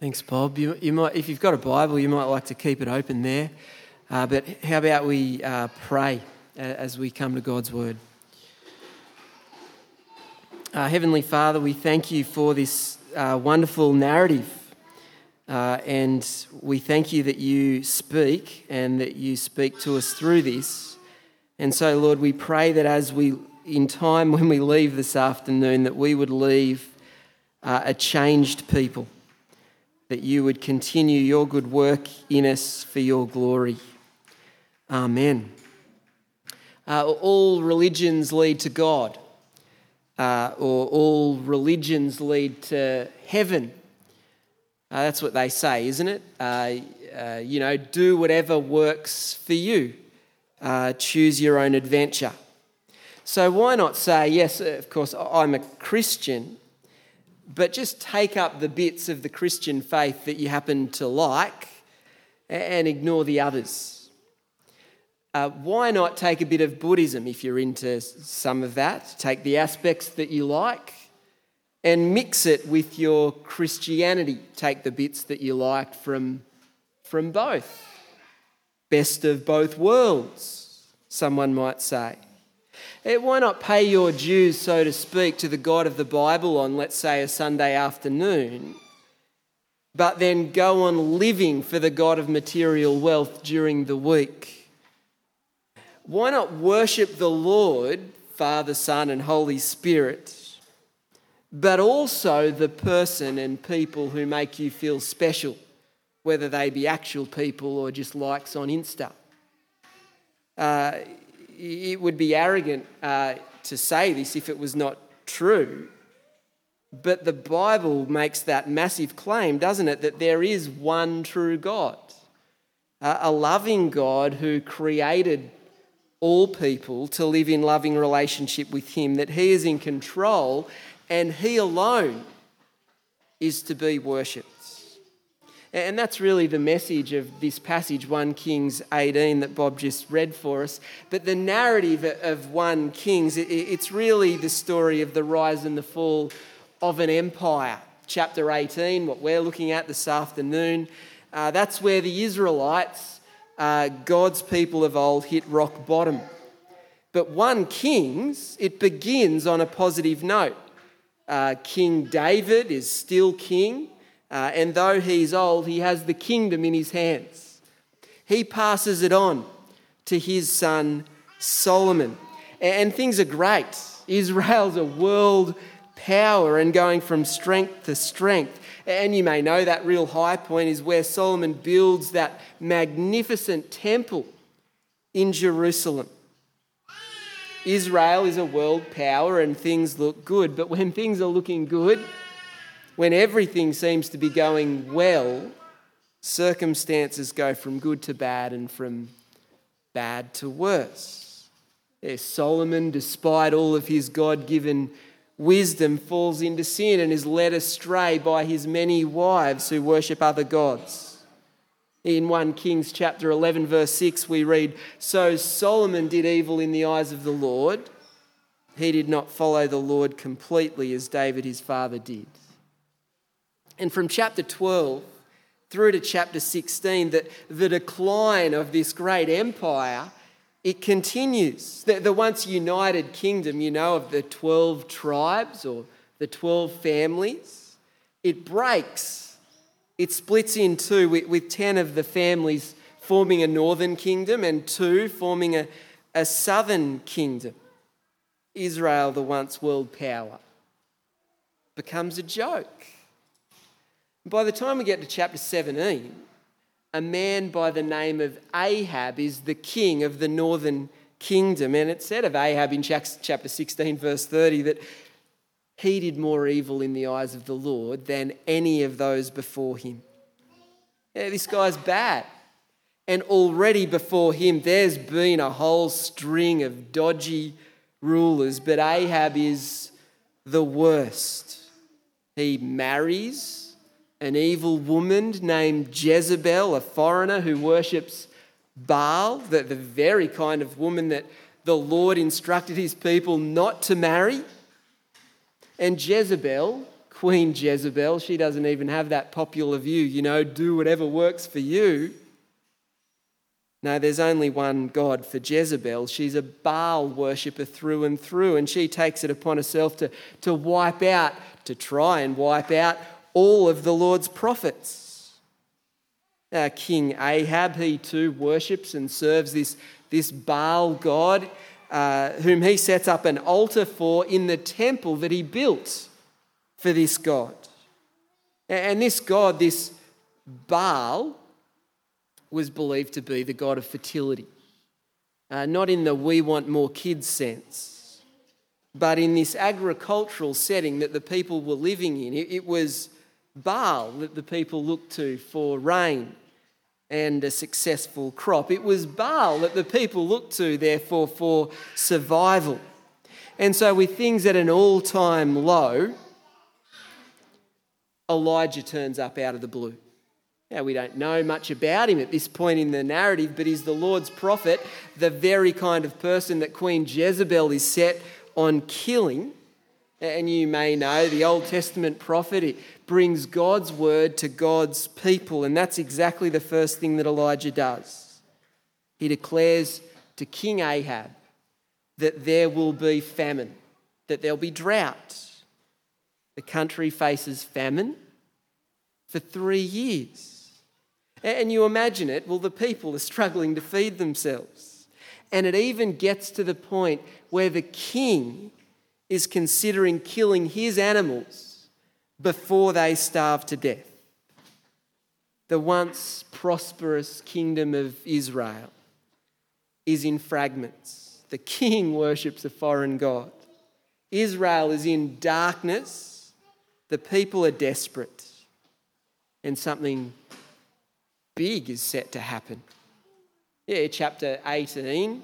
Thanks, Bob. You, you might, if you've got a Bible, you might like to keep it open there. Uh, but how about we uh, pray as we come to God's Word? Uh, Heavenly Father, we thank you for this uh, wonderful narrative. Uh, and we thank you that you speak and that you speak to us through this. And so, Lord, we pray that as we, in time when we leave this afternoon, that we would leave uh, a changed people, that you would continue your good work in us for your glory. Amen. Uh, all religions lead to God, uh, or all religions lead to heaven. Uh, that's what they say, isn't it? Uh, uh, you know, do whatever works for you, uh, choose your own adventure. So, why not say, yes, of course, I'm a Christian, but just take up the bits of the Christian faith that you happen to like and ignore the others? Uh, why not take a bit of Buddhism if you're into some of that? Take the aspects that you like and mix it with your Christianity. Take the bits that you like from, from both. Best of both worlds, someone might say. Eh, why not pay your dues, so to speak, to the God of the Bible on, let's say, a Sunday afternoon, but then go on living for the God of material wealth during the week? Why not worship the Lord, Father, Son, and Holy Spirit, but also the person and people who make you feel special, whether they be actual people or just likes on Insta? Uh, it would be arrogant uh, to say this if it was not true. But the Bible makes that massive claim, doesn't it, that there is one true God, a loving God who created all people to live in loving relationship with Him, that He is in control and He alone is to be worshipped. And that's really the message of this passage, 1 Kings 18, that Bob just read for us. But the narrative of 1 Kings, it's really the story of the rise and the fall of an empire. Chapter 18, what we're looking at this afternoon, uh, that's where the Israelites uh, God's people of old hit rock bottom. But 1 Kings, it begins on a positive note. Uh, king David is still king, uh, and though he's old, he has the kingdom in his hands. He passes it on to his son Solomon, and things are great. Israel's a world power and going from strength to strength. And you may know that real high point is where Solomon builds that magnificent temple in Jerusalem. Israel is a world power and things look good, but when things are looking good, when everything seems to be going well, circumstances go from good to bad and from bad to worse. There's Solomon, despite all of his God given wisdom falls into sin and is led astray by his many wives who worship other gods. In 1 Kings chapter 11, verse 6, we read So Solomon did evil in the eyes of the Lord. He did not follow the Lord completely as David his father did. And from chapter 12 through to chapter 16, that the decline of this great empire it continues. The, the once united kingdom, you know, of the 12 tribes or the 12 families, it breaks. It splits in two, with, with 10 of the families forming a northern kingdom and two forming a, a southern kingdom. Israel, the once world power, becomes a joke. By the time we get to chapter 17, a man by the name of Ahab is the king of the northern kingdom. And it said of Ahab in chapter 16, verse 30, that he did more evil in the eyes of the Lord than any of those before him. Yeah, this guy's bad. And already before him, there's been a whole string of dodgy rulers, but Ahab is the worst. He marries an evil woman named Jezebel, a foreigner who worships Baal, the, the very kind of woman that the Lord instructed his people not to marry. And Jezebel Queen Jezebel. She doesn't even have that popular view, you know, do whatever works for you. No, there's only one God for Jezebel. She's a Baal worshipper through and through, and she takes it upon herself to, to wipe out, to try and wipe out all of the Lord's prophets. Uh, King Ahab, he too worships and serves this, this Baal God, uh, whom he sets up an altar for in the temple that he built for this God. And this God, this Baal, was believed to be the god of fertility. Uh, not in the we want more kids sense, but in this agricultural setting that the people were living in. It, it was Baal that the people looked to for rain and a successful crop. It was Baal that the people looked to, therefore, for survival. And so, with things at an all time low, Elijah turns up out of the blue. Now, we don't know much about him at this point in the narrative, but he's the Lord's prophet, the very kind of person that Queen Jezebel is set on killing. And you may know the Old Testament prophet, it brings God's word to God's people. And that's exactly the first thing that Elijah does. He declares to King Ahab that there will be famine, that there'll be drought. The country faces famine for three years. And you imagine it, well, the people are struggling to feed themselves. And it even gets to the point where the king is considering killing his animals before they starve to death. The once prosperous kingdom of Israel is in fragments. The king worships a foreign god. Israel is in darkness. The people are desperate. And something big is set to happen. Yeah, chapter 18,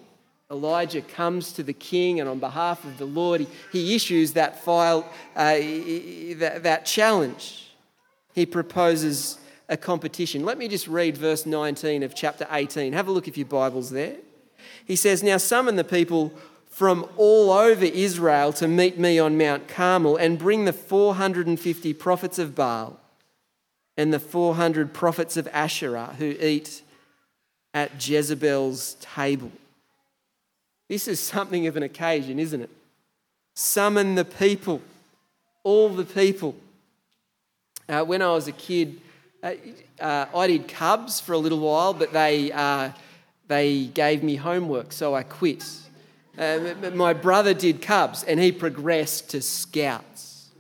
Elijah comes to the king, and on behalf of the Lord, he, he issues that, file, uh, that, that challenge. He proposes a competition. Let me just read verse 19 of chapter 18. Have a look if your Bible's there. He says, Now summon the people from all over Israel to meet me on Mount Carmel and bring the 450 prophets of Baal and the 400 prophets of Asherah who eat at Jezebel's table. This is something of an occasion, isn't it? Summon the people, all the people. Uh, when I was a kid, uh, uh, I did Cubs for a little while, but they, uh, they gave me homework, so I quit. Uh, my brother did Cubs and he progressed to Scouts.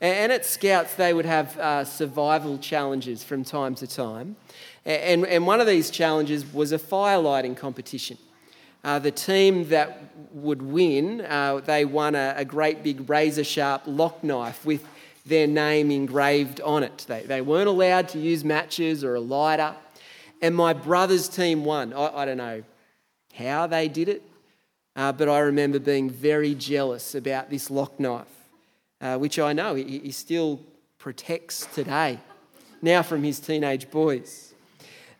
And at Scouts, they would have uh, survival challenges from time to time. And, and one of these challenges was a fire lighting competition. Uh, the team that would win, uh, they won a, a, great big razor sharp lock knife with their name engraved on it. They, they weren't allowed to use matches or a lighter. And my brother's team won. I, I don't know how they did it, uh, but I remember being very jealous about this lock knife uh, which I know he, he still protects today, now from his teenage boys.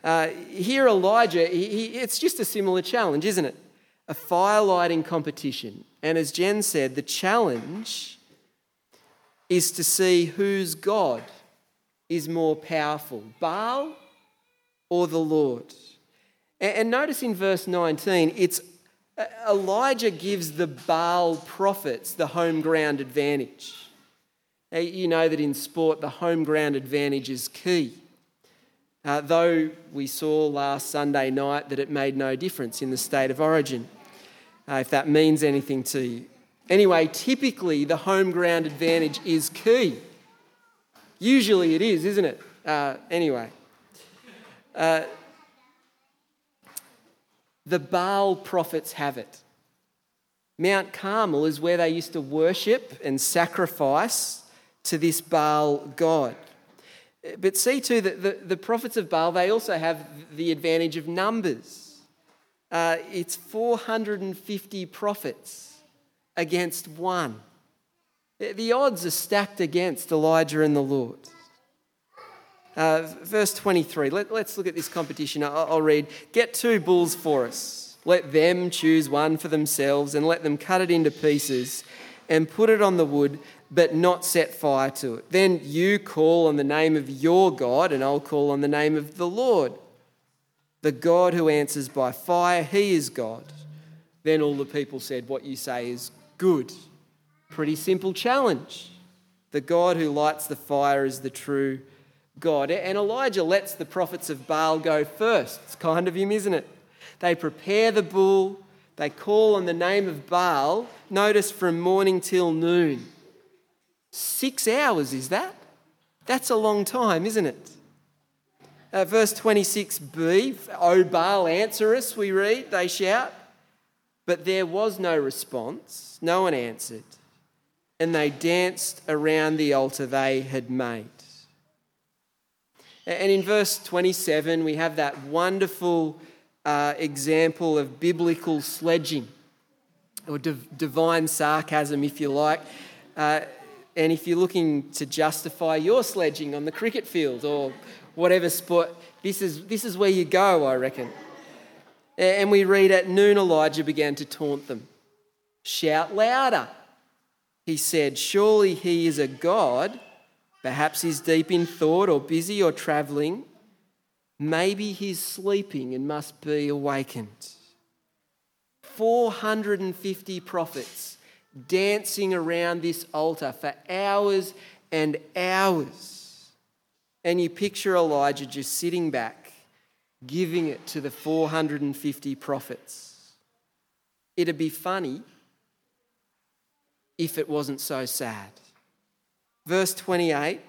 Uh, here, Elijah, he, he, it's just a similar challenge, isn't it? A firelighting competition. And as Jen said, the challenge is to see whose God is more powerful, Baal or the Lord. And, and notice in verse 19, it's Elijah gives the Baal prophets the home ground advantage. You know that in sport, the home ground advantage is key. Uh, though we saw last Sunday night that it made no difference in the state of origin, uh, if that means anything to you. Anyway, typically the home ground advantage is key. Usually it is, isn't it? Uh, anyway. Uh, the Baal prophets have it. Mount Carmel is where they used to worship and sacrifice to this Baal god. But see too that the, the prophets of Baal, they also have the advantage of numbers. Uh, it's 450 prophets against one. The odds are stacked against Elijah and the Lord. Uh, verse 23, let, us look at this competition. I'll, I'll read Get two bulls for us. Let them choose one for themselves and let them cut it into pieces and put it on the wood. But not set fire to it. Then you call on the name of your God, and I'll call on the name of the Lord. The God who answers by fire, he is God. Then all the people said, What you say is good. Pretty simple challenge. The God who lights the fire is the true God. And Elijah lets the prophets of Baal go first. It's kind of him, isn't it? They prepare the bull, they call on the name of Baal, notice from morning till noon. Six hours, is that? That's a long time, isn't it? Uh, verse 26b, O Baal, answer us, we read, they shout. But there was no response, no one answered. And they danced around the altar they had made. And in verse 27, we have that wonderful uh, example of biblical sledging, or div- divine sarcasm, if you like. Uh, and if you're looking to justify your sledging on the cricket field or whatever sport, this is, this is where you go, I reckon. And we read at noon, Elijah began to taunt them. Shout louder. He said, Surely he is a God. Perhaps he's deep in thought or busy or travelling. Maybe he's sleeping and must be awakened. 450 prophets dancing around this altar for hours and hours. And you picture Elijah just sitting back, giving it to the 450 prophets. It'd be funny if it wasn't so sad. Verse 28,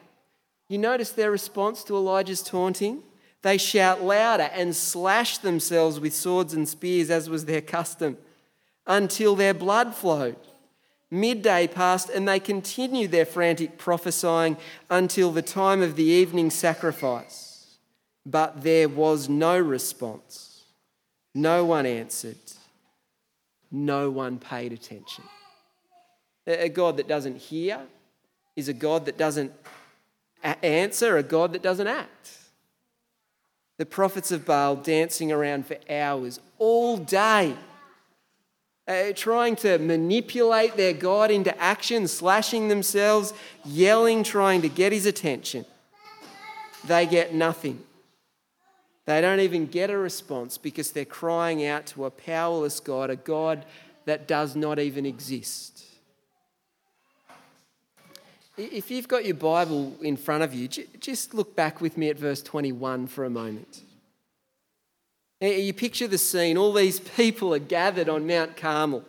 you notice their response to Elijah's taunting? They shout louder and slash themselves with swords and spears, as was their custom, until their blood flowed. Midday passed, and they continued their frantic prophesying until the time of the evening sacrifice. But there was no response. No one answered. No one paid attention. A God that doesn't hear is a God that doesn't answer, a God that doesn't act. The prophets of Baal dancing around for hours, all day uh, trying to manipulate their God into action, slashing themselves, yelling, trying to get his attention. They get nothing. They don't even get a response because they're crying out to a powerless God, a God that does not even exist. If you've got your Bible in front of you, just look back with me at verse 21 for a moment. You picture the scene. All these people are gathered on Mount Carmel.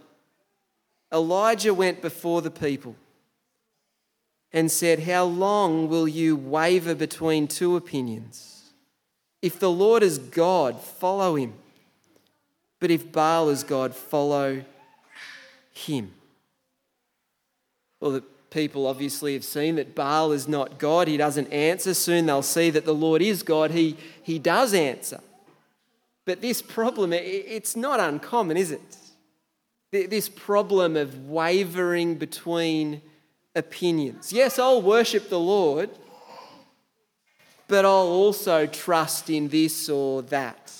Elijah went before the people and said, How long will you waver between two opinions? If the Lord is God, follow him. But if Baal is God, follow him. Well, the people obviously have seen that Baal is not God. He doesn't answer. Soon they'll see that the Lord is God. He, he does answer. But this problem, it's not uncommon, is it? This problem of wavering between opinions. Yes, I'll worship the Lord, but I'll also trust in this or that.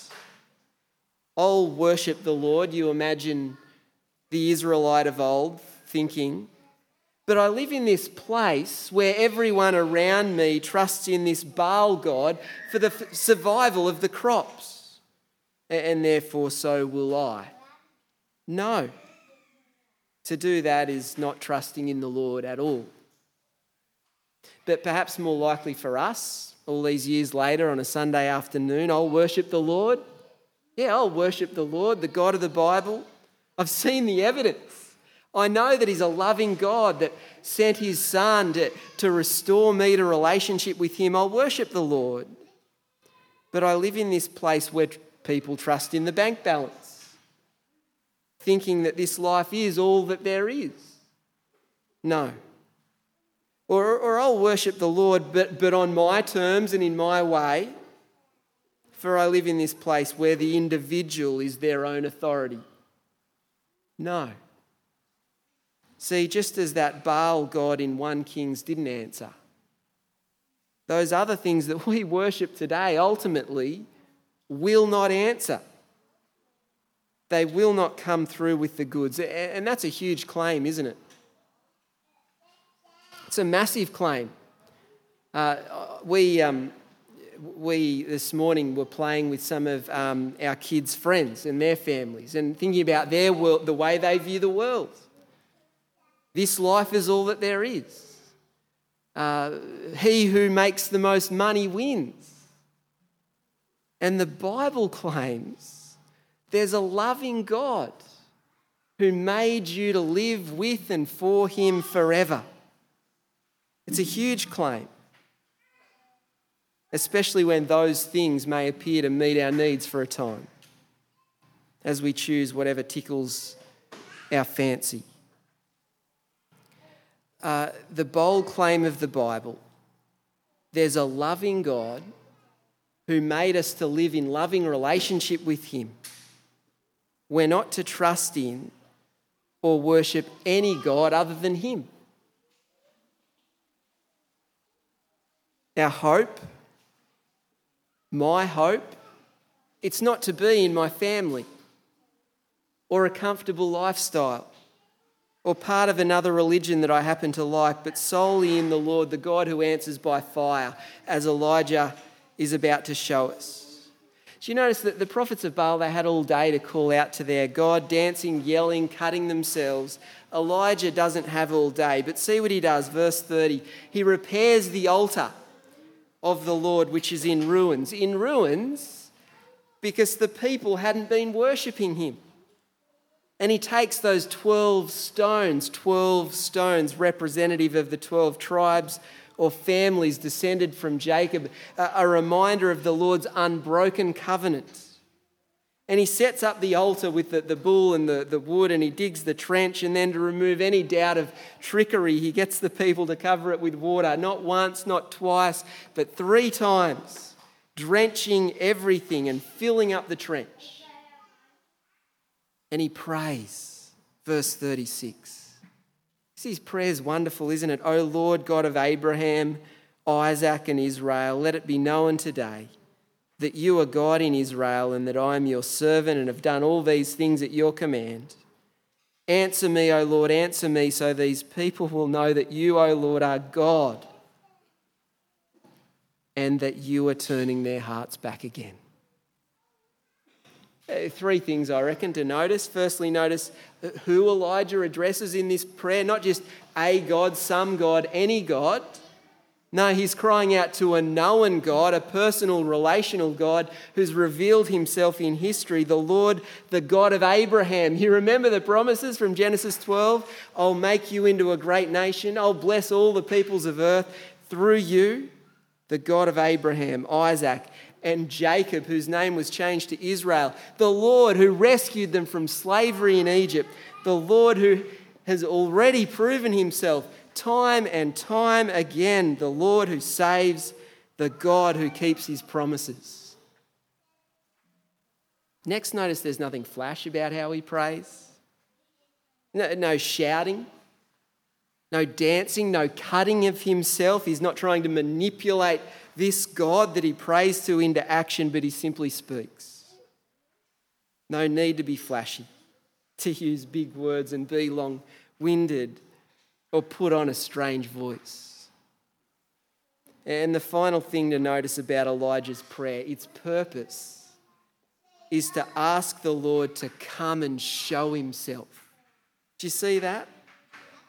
I'll worship the Lord. You imagine the Israelite of old thinking, but I live in this place where everyone around me trusts in this Baal God for the survival of the crops and therefore so will I. No. To do that is not trusting in the Lord at all. But perhaps more likely for us, all these years later on a Sunday afternoon, I'll worship the Lord. Yeah, I'll worship the Lord, the God of the Bible. I've seen the evidence. I know that He's a loving God that sent His Son to, to restore me to relationship with Him. I'll worship the Lord. But I live in this place where people trust in the bank balance, thinking that this life is all that there is. No. Or, or I'll worship the Lord, but, but on my terms and in my way, for I live in this place where the individual is their own authority. No. See, just as that Baal God in 1 Kings didn't answer, those other things that we worship today ultimately will not answer. They will not come through with the goods. And that's a huge claim, isn't it? It's a massive claim. Uh, we, um, we this morning were playing with some of um, our kids' friends and their families and thinking about their world, the way they view the world. This life is all that there is. Uh, he who makes the most money wins. And the Bible claims there's a loving God who made you to live with and for him forever. It's a huge claim especially when those things may appear to meet our needs for a time, as we choose whatever tickles our fancy. Uh, the bold claim of the Bible there's a loving God who made us to live in loving relationship with Him. We're not to trust in or worship any God other than Him. Our hope my hope, it's not to be in my family or a comfortable lifestyle or part of another religion that I happen to like, but solely in the Lord, the God who answers by fire, as Elijah is about to show us. Do you notice that the prophets of Baal, they had all day to call out to their God, dancing, yelling, cutting themselves. Elijah doesn't have all day, but see what he does. Verse 30 he repairs the altar of the Lord, which is in ruins. In ruins because the people hadn't been worshipping him. And he takes those 12 stones, 12 stones representative of the 12 tribes or families descended from Jacob, a, reminder of the Lord's unbroken covenant. And he sets up the altar with the, the bull and the, the wood, and he digs the trench. And then, to remove any doubt of trickery, he gets the people to cover it with water, not once, not twice, but three times, drenching everything and filling up the trench. And he prays, verse 36. His prayer is wonderful, isn't it? O Lord God of Abraham, Isaac, and Israel, let it be known today that you are God in Israel and that I am your servant and have done all these things at your command. Answer me, O Lord, answer me, so these people will know that you, O Lord, are God and that you are turning their hearts back again. Uh, three things I reckon to notice. Firstly, notice who Elijah addresses in this prayer, not just a God, some God, any God. No, he's crying out to a known God, a personal, relational God who's revealed himself in history, the Lord, the God of Abraham. You remember the promises from Genesis 12? I'll make you into a great nation, I'll bless all the peoples of earth through you, the God of Abraham, Isaac, and Jacob, whose name was changed to Israel, the Lord who rescued them from slavery in Egypt, the Lord who has already proven himself time and time again the Lord who saves, the God who keeps his promises. Next, notice there's nothing flash about how he prays. No, no, shouting, no dancing, no cutting of himself. He's not trying to manipulate this God that he prays to into action, but he simply speaks. No need to be flashy, to use big words and be long winded or put on a strange voice. And the final thing to notice about Elijah's prayer, its purpose is to ask the Lord to come and show himself. Do you see that?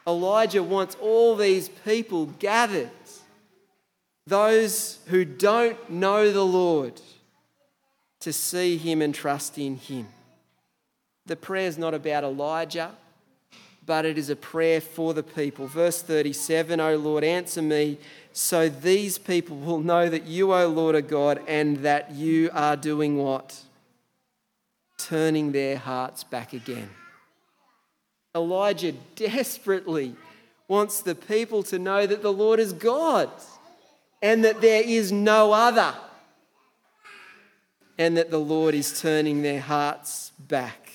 Elijah wants all these people gathered, those who don't know the Lord, to see him and trust in him. The prayer is not about Elijah but it is a prayer for the people. Verse 37 O Lord, answer me, so these people will know that you, O Lord, are God, and that you are doing what? Turning their hearts back again. Elijah desperately wants the people to know that the Lord is God and that there is no other, and that the Lord is turning their hearts back.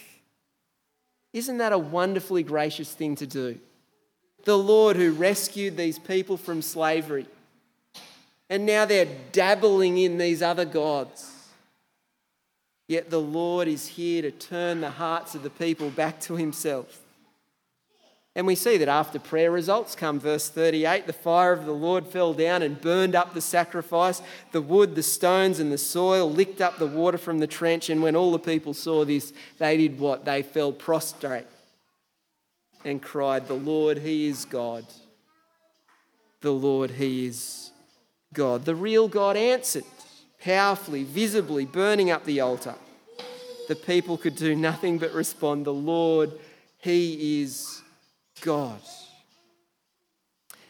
Isn't that a wonderfully gracious thing to do? The Lord who rescued these people from slavery, and now they're dabbling in these other gods. Yet the Lord is here to turn the hearts of the people back to Himself. And we see that after prayer results come verse 38 the fire of the Lord fell down and burned up the sacrifice. The wood, the stones, and the soil licked up the water from the trench. And when all the people saw this, they did what? They fell prostrate and cried, The Lord, He is God. The Lord, He is God. The real God answered powerfully, visibly, burning up the altar. The people could do nothing but respond, The Lord, He is God.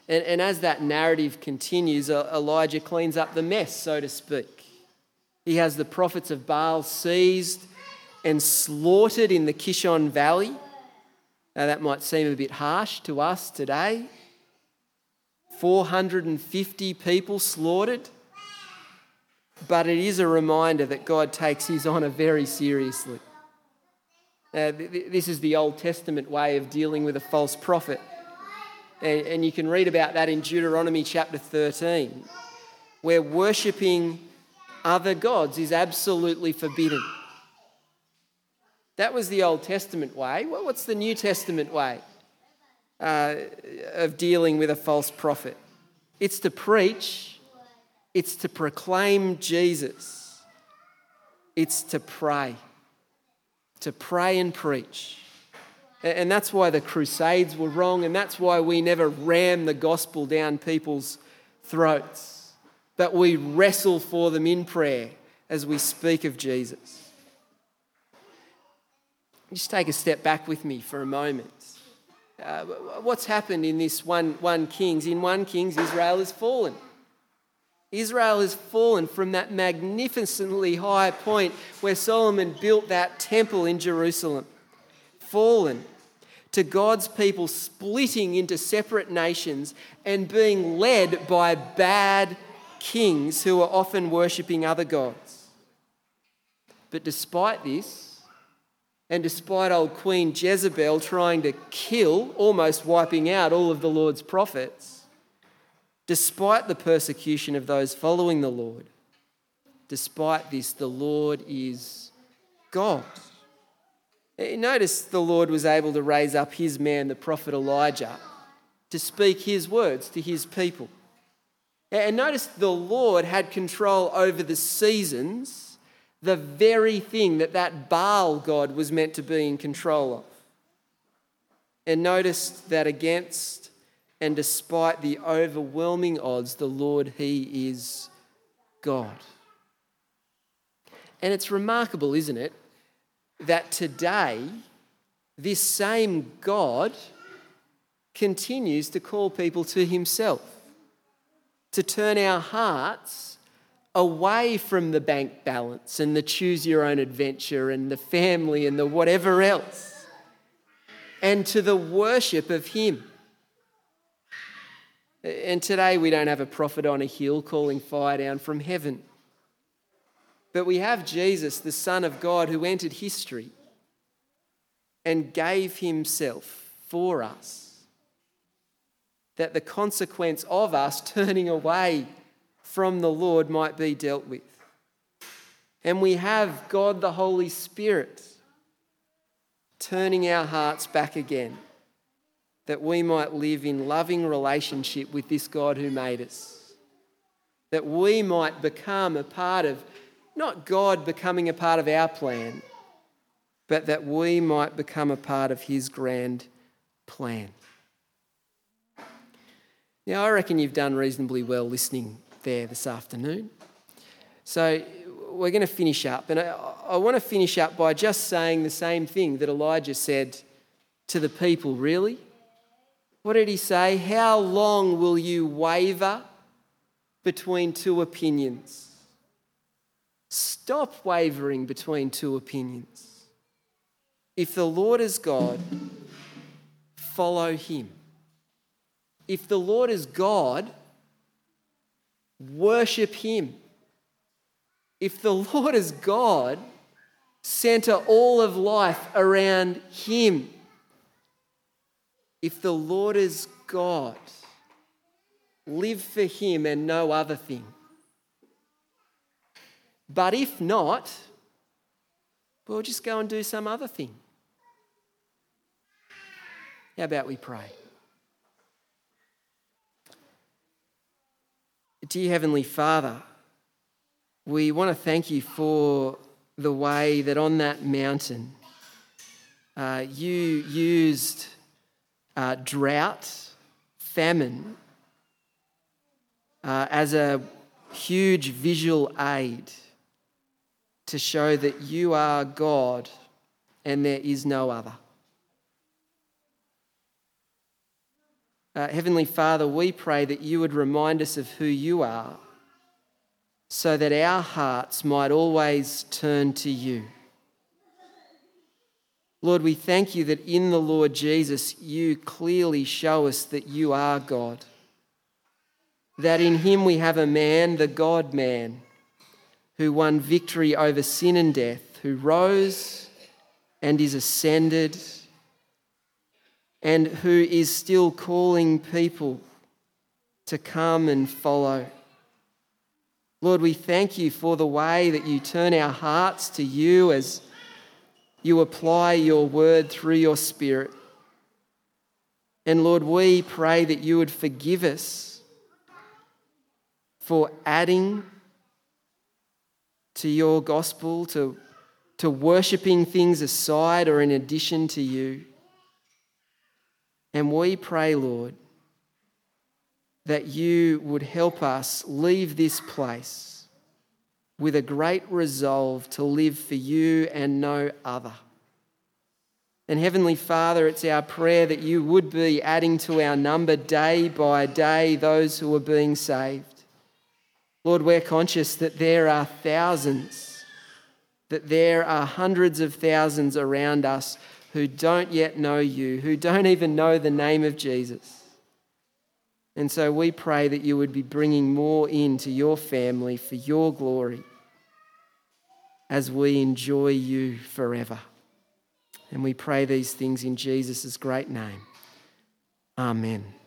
And, and as that narrative continues, Elijah cleans up the mess, so to speak. He has the prophets of Baal seized and slaughtered in the Kishon Valley. Now, that might seem a bit harsh to us today. 450 people slaughtered. But it is a reminder that God takes his honour very seriously. Uh, this is the Old Testament way of dealing with a false prophet. And, and you can read about that in Deuteronomy chapter 13, where worshipping other gods is absolutely forbidden. That was the Old Testament way. Well, What's the New Testament way uh, of dealing with a false prophet? It's to preach, it's to proclaim Jesus, it's to pray to pray and preach. And that's why the Crusades were wrong, and that's why we never ram the gospel down people's throats, but we wrestle for them in prayer as we speak of Jesus. Just take a step back with me for a moment. Uh, what's happened in this one, one Kings? In one Kings, Israel has fallen. Israel has fallen from that magnificently high point where Solomon built that temple in Jerusalem. Fallen to God's people splitting into separate nations and being led by bad kings who are often worshipping other gods. But despite this, and despite old Queen Jezebel trying to kill, almost wiping out all of the Lord's prophets, Despite the persecution of those following the Lord, despite this, the Lord is God. Notice the Lord was able to raise up his man, the prophet Elijah, to speak his words to his people. And notice the Lord had control over the seasons, the very thing that that Baal God was meant to be in control of. And notice that against and despite the overwhelming odds, the Lord, He is God. And it's remarkable, isn't it, that today this same God continues to call people to Himself, to turn our hearts away from the bank balance and the choose your own adventure and the family and the whatever else, and to the worship of Him. And today we don't have a prophet on a hill calling fire down from heaven. But we have Jesus, the Son of God, who entered history and gave himself for us. That the consequence of us turning away from the Lord might be dealt with. And we have God the Holy Spirit turning our hearts back again that we might live in loving relationship with this God who made us. That we might become a part of, not God becoming a part of our plan, but that we might become a part of His grand plan. Now, I reckon you've done reasonably well listening there this afternoon. So, we're going to finish up. And I, I want to finish up by just saying the same thing that Elijah said to the people, really. What did he say? How long will you waver between two opinions? Stop wavering between two opinions. If the Lord is God, follow him. If the Lord is God, worship him. If the Lord is God, center all of life around him. If the Lord is God, live for Him and no other thing. But if not, we'll just go and do some other thing. How about we pray? Dear Heavenly Father, we want to thank you for the way that on that mountain uh, you used uh, drought, famine, uh, as a huge visual aid to show that you are God and there is no other. Uh, Heavenly Father, we pray that you would remind us of who you are so that our hearts might always turn to you. Lord, we thank you that in the Lord Jesus, you clearly show us that you are God. That in him we have a man, the God man, who won victory over sin and death, who rose and is ascended and who is still calling people to come and follow. Lord, we thank you for the way that you turn our hearts to you as you apply your word through your spirit. And Lord, we pray that you would forgive us for adding to your gospel, to, to worshipping things aside or in addition to you. And we pray, Lord, that you would help us leave this place with a great resolve to live for you and no other. And Heavenly Father, it's our prayer that you would be adding to our number day by day those who are being saved. Lord, we're conscious that there are thousands, that there are hundreds of thousands around us who don't yet know you, who don't even know the name of Jesus. And so we pray that you would be bringing more into your family for your glory as we enjoy you forever. And we pray these things in Jesus' great name. Amen.